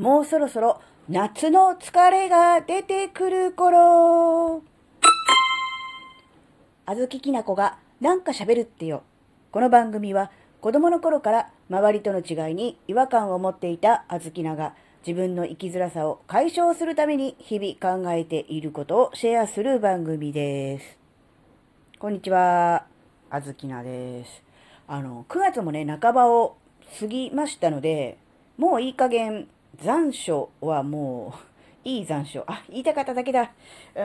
もうそろそろ夏の疲れが出てくる頃。あずききなこがなんか喋るってよ。この番組は子供の頃から周りとの違いに違和感を持っていたあずきなが自分の生きづらさを解消するために日々考えていることをシェアする番組です。こんにちは。あずきなです。あの、9月もね、半ばを過ぎましたので、もういい加減残暑はもう、いい残暑。あ、言いたかっただけだ。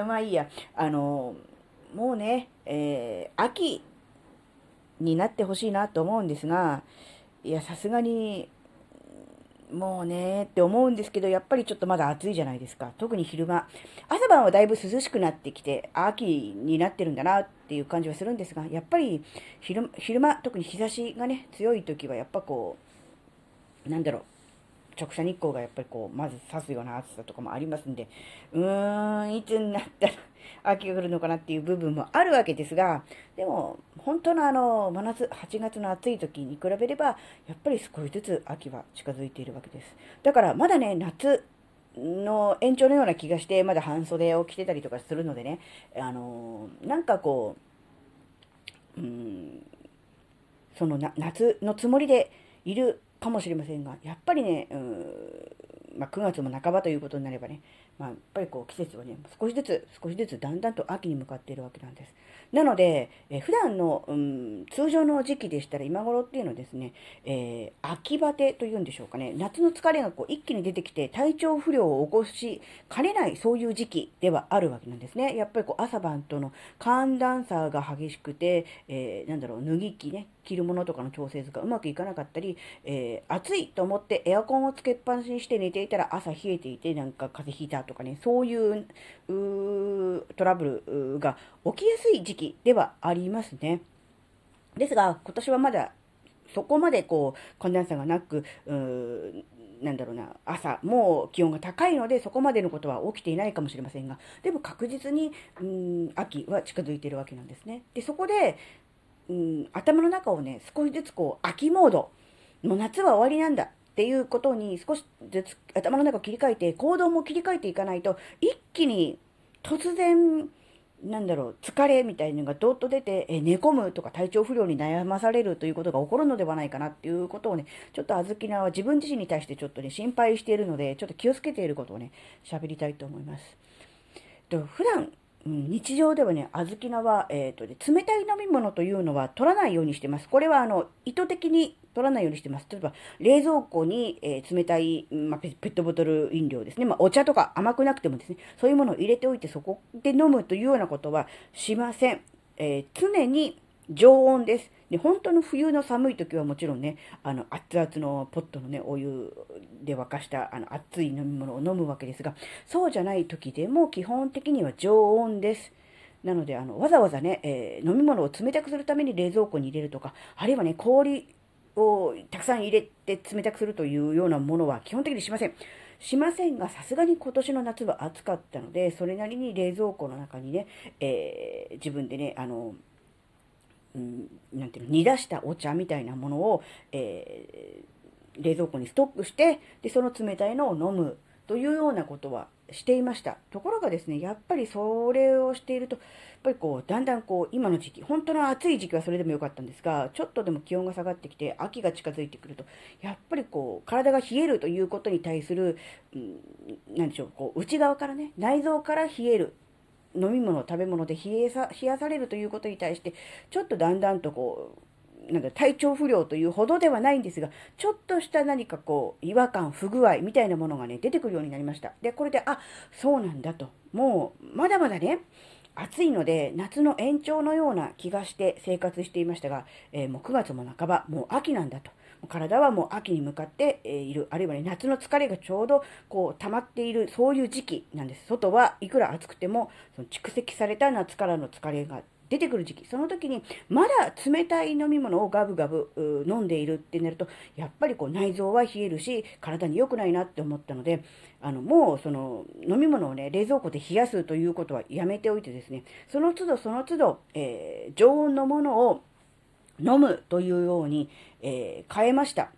まあいいや。あの、もうね、えー、秋になってほしいなと思うんですが、いや、さすがに、もうねって思うんですけど、やっぱりちょっとまだ暑いじゃないですか。特に昼間。朝晩はだいぶ涼しくなってきて、秋になってるんだなっていう感じはするんですが、やっぱり昼昼間、特に日差しがね、強い時はやっぱこう、なんだろう、直射日光がやっぱりこう、まず刺すような暑さとかもありますんで、うーん、いつになったら秋が来るのかなっていう部分もあるわけですが、でも、本当のあの、真夏、8月の暑い時に比べれば、やっぱり少しずつ秋は近づいているわけです。だから、まだね、夏、の延長のような気がして、まだ半袖を着てたりとかするのでね、あのなんかこう、うん、そのな夏のつもりでいるかもしれませんが、やっぱりね、うん、まあ、9月も半ばということになればね、まあ、やっぱりこう季節はね、少しずつ、少しずつだんだんと秋に向かっているわけなんです。なので、え普段の、うん、通常の時期でしたら今頃っていうのはですね、えー、秋バテというんでしょうかね、夏の疲れがこう一気に出てきて体調不良を起こしかねないそういう時期ではあるわけなんですね。やっぱりこう朝晩との寒暖差が激しくて、えー、なんだろう、脱ぎ着ね、着るものとかの調整図がうまくいかなかったり、えー、暑いと思ってエアコンをつけっぱなしにして寝ていたら朝冷えていてなんか風邪ひいたとかね、そういうトラブルが起きやすい時期ではありますね。ですが、今年はまだそこまでこう寒暖差がなく、なんだろうな、朝、もう気温が高いので、そこまでのことは起きていないかもしれませんが、でも確実に、うん、秋は近づいているわけなんですね。で、そこで、うん、頭の中をね、少しずつこう、秋モード、もう夏は終わりなんだっていうことに少しずつ頭の中を切り替えて、行動も切り替えていかないと、一気に突然、なんだろう、疲れみたいなのがどっと出て、え寝込むとか体調不良に悩まされるということが起こるのではないかなっていうことをね、ちょっとあずきなは自分自身に対してちょっとね、心配しているので、ちょっと気をつけていることをね、喋りたいと思います。と普段、日常ではね、小豆菜は、えっ、ー、とね、冷たい飲み物というのは取らないようにしてます。これは、あの、意図的に取らないようにしてます。例えば、冷蔵庫に、えー、冷たい、まあ、ペットボトル飲料ですね。まあ、お茶とか甘くなくてもですね、そういうものを入れておいて、そこで飲むというようなことはしません。えー、常に常温です。で、本当の冬の寒い時はもちろんね、あの、熱々のポットのね、お湯で沸かした、あの、熱い飲み物を飲むわけですが、そうじゃない時でも基本的には常温です。なので、あの、わざわざね、えー、飲み物を冷たくするために冷蔵庫に入れるとか、あるいはね、氷をたくさん入れて冷たくするというようなものは基本的にしません。しませんが、さすがに今年の夏は暑かったので、それなりに冷蔵庫の中にね、えー、自分でね、あの、うん、なんていうの、煮出したお茶みたいなものを、えー、冷蔵庫にストックして、で、その冷たいのを飲むというようなことはしていました。ところがですね、やっぱりそれをしていると、やっぱりこう、だんだんこう、今の時期、本当の暑い時期はそれでもよかったんですが、ちょっとでも気温が下がってきて、秋が近づいてくると、やっぱりこう、体が冷えるということに対する、うん、なでしょう、こう、内側からね、内臓から冷える飲み物、食べ物で冷えさ冷やされるということに対して、ちょっとだんだんとこう、なんだ、体調不良というほどではないんですが、ちょっとした何かこう、違和感、不具合みたいなものがね、出てくるようになりました。で、これで、あ、そうなんだと。もう、まだまだね、暑いので、夏の延長のような気がして生活していましたが、えー、もう9月も半ば、もう秋なんだと。体はもう秋に向かっている。あるいはね、夏の疲れがちょうどこう溜まっている、そういう時期なんです。外はいくら暑くても、その蓄積された夏からの疲れが出てくる時期、その時にまだ冷たい飲み物をガブガブ飲んでいるってなると、やっぱりこう内臓は冷えるし、体に良くないなって思ったので、あの、もうその飲み物をね、冷蔵庫で冷やすということはやめておいてですね、その都度その都度、えー、常温のものを飲むというように、えー、変えました。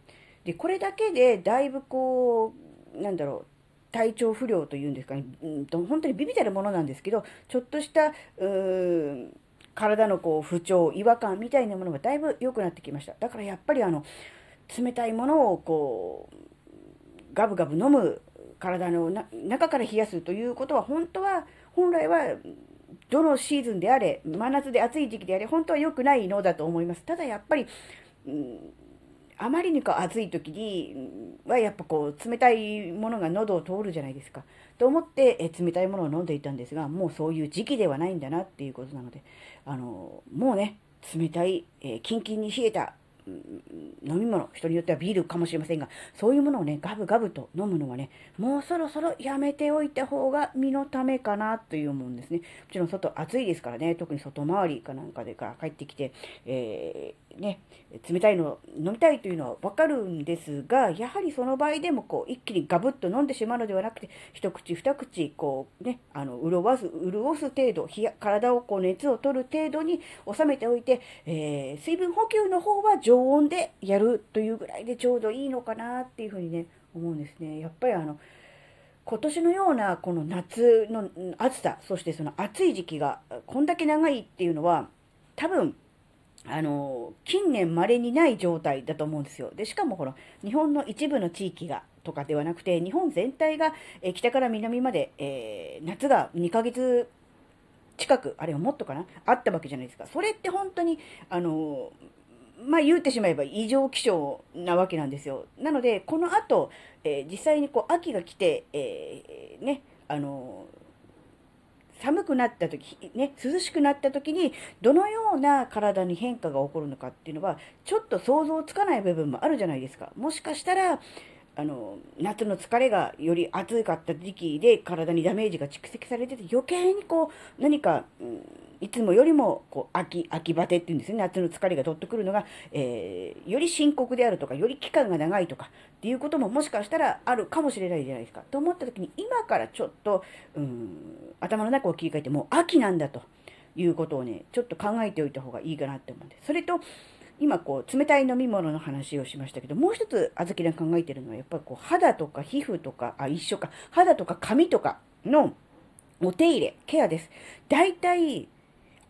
で、これだけでだいぶこうなんだろう、体調不良というんですかね、うんと、本当にビビたるものなんですけど、ちょっとした、うーん、体のこう不調、違和感みたいなものがだいぶ良くなってきました。だからやっぱりあの、冷たいものをこう、ガブガブ飲む体の中から冷やすということは本当は、本来はどのシーズンであれ、真夏で暑い時期であれ、本当は良くないのだと思います。ただやっぱり、うん、あまりにか暑い時にはやっぱこう冷たいものが喉を通るじゃないですか。と思ってえ冷たいものを飲んでいたんですが、もうそういう時期ではないんだなっていうことなので、あの、もうね、冷たい、えー、キンキンに冷えた飲み物、人によってはビールかもしれませんが、そういうものをね、ガブガブと飲むのはね、もうそろそろやめておいた方が身のためかなという思うんですね。もちろん外暑いですからね、特に外回りかなんかでから帰ってきて、えー、ね、冷たいの飲みたいというのはわかるんですが、やはりその場合でもこう、一気にガブッと飲んでしまうのではなくて、一口二口、こうね、あの、潤わす、潤す程度、体をこう熱を取る程度に収めておいて、えー、水分補給の方は常温でやるというぐらいでちょうどいいのかなっていうふうにね、思うんですね。やっぱりあの、今年のようなこの夏の暑さ、そしてその暑い時期がこんだけ長いっていうのは、多分、あの、近年稀にない状態だと思うんですよ。で、しかもこの、日本の一部の地域が、とかではなくて、日本全体が、え北から南まで、えー、夏が2ヶ月近く、あれはもっとかなあったわけじゃないですか。それって本当に、あの、まあ言ってしまえば異常気象なわけなんですよ。なので、この後、えー、実際にこう秋が来て、えー、ね、あの寒くなった時、ね、涼しくなった時に、どのような体に変化が起こるのかっていうのは、ちょっと想像つかない部分もあるじゃないですか。もしかしたら、あの、夏の疲れがより暑かった時期で体にダメージが蓄積されてて余計にこう何か、うん、いつもよりもこう秋、秋バテっていうんですね、夏の疲れがどっとくるのが、えー、より深刻であるとか、より期間が長いとかっていうことももしかしたらあるかもしれないじゃないですか。と思った時に今からちょっと、うん、頭の中を切り替えてもう秋なんだということをね、ちょっと考えておいた方がいいかなって思うんです。それと、今こう冷たい飲み物の話をしましたけど、もう一つあずきら考えてるのはやっぱりこう肌とか皮膚とか、あ、一緒か、肌とか髪とかのお手入れ、ケアです。大体、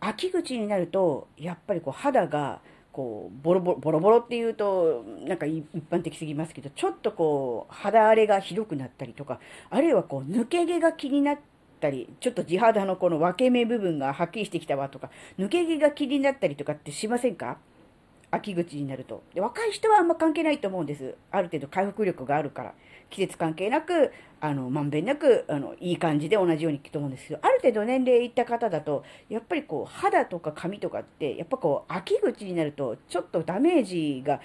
秋口になると、やっぱりこう肌がこうボロボロ、ボロボロっていうと、なんか一般的すぎますけど、ちょっとこう肌荒れがひどくなったりとか、あるいはこう抜け毛が気になったり、ちょっと地肌のこの分け目部分がはっきりしてきたわとか、抜け毛が気になったりとかってしませんか？秋口になるとで。若い人はあんま関係ないと思うんです。ある程度回復力があるから。季節関係なく、あの、まんべんなく、あの、いい感じで同じようにいくと思うんですけど、ある程度年齢いった方だと、やっぱりこう、肌とか髪とかって、やっぱこう、秋口になると、ちょっとダメージが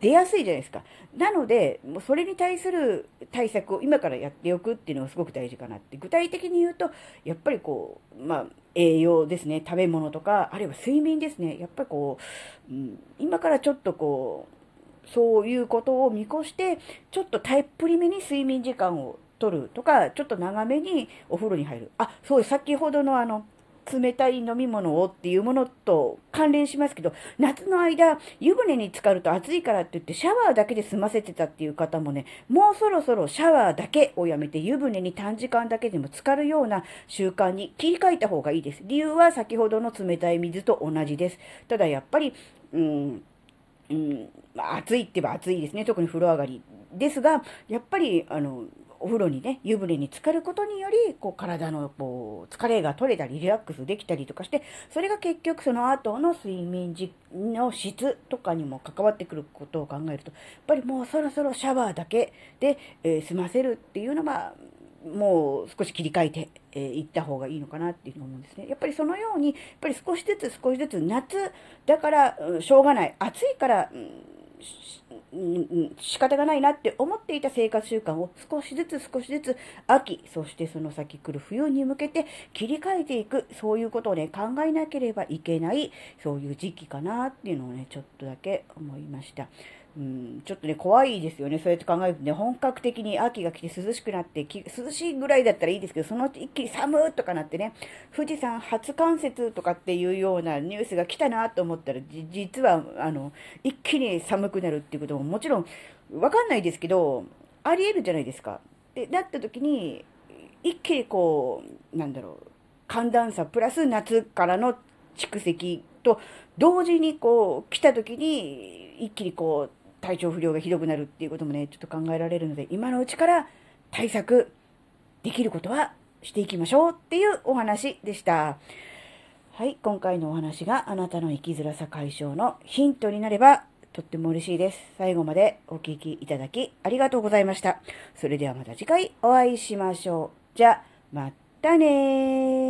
出やすいじゃないですか。なので、もうそれに対する対策を今からやっておくっていうのがすごく大事かなって。具体的に言うと、やっぱりこう、まあ、栄養ですね、食べ物とか、あるいは睡眠ですね。やっぱりこう、うん、今からちょっとこう、そういうことを見越して、ちょっとたっぷりめに睡眠時間を取るとか、ちょっと長めにお風呂に入る。あ、そう。先ほどのあの、冷たい飲み物をっていうものと関連しますけど、夏の間、湯船に浸かると暑いからって言ってシャワーだけで済ませてたっていう方もね、もうそろそろシャワーだけをやめて湯船に短時間だけでも浸かるような習慣に切り替えた方がいいです。理由は先ほどの冷たい水と同じです。ただやっぱり、うん、うん、暑いって言えば暑いですね。特に風呂上がり。ですが、やっぱり、あの、お風呂にね、湯船に浸かることにより、こう、体の、こう、疲れが取れたり、リラックスできたりとかして、それが結局その後の睡眠時の質とかにも関わってくることを考えると、やっぱりもうそろそろシャワーだけで、えー、済ませるっていうのは、もう少し切り替えて、えー、った方がいいのかなっていうの思うんですね。やっぱりそのように、やっぱり少しずつ少しずつ夏だから、うん、しょうがない。暑いから、うん仕方がないなって思っていた生活習慣を少しずつ少しずつ秋、そしてその先来る冬に向けて切り替えていく、そういうことをね、考えなければいけない、そういう時期かなっていうのをね、ちょっとだけ思いました。うん、ちょっとね、怖いですよね。そうやって考えるとね、本格的に秋が来て涼しくなって、涼しいぐらいだったらいいですけど、そのうち一気に寒ーとかなってね、富士山初冠雪とかっていうようなニュースが来たなと思ったら、実は、あの、一気に寒くなるっていうことももちろん、わかんないですけど、あり得るじゃないですか。で、なった時に、一気にこう、なんだろう、寒暖差プラス夏からの蓄積と同時にこう来た時に一気にこう体調不良がひどくなるっていうこともね、ちょっと考えられるので、今のうちから対策できることはしていきましょうっていうお話でした。はい、今回のお話があなたの生きづらさ解消のヒントになればとっても嬉しいです。最後までお聴きいただきありがとうございました。それではまた次回お会いしましょう。じゃ、またね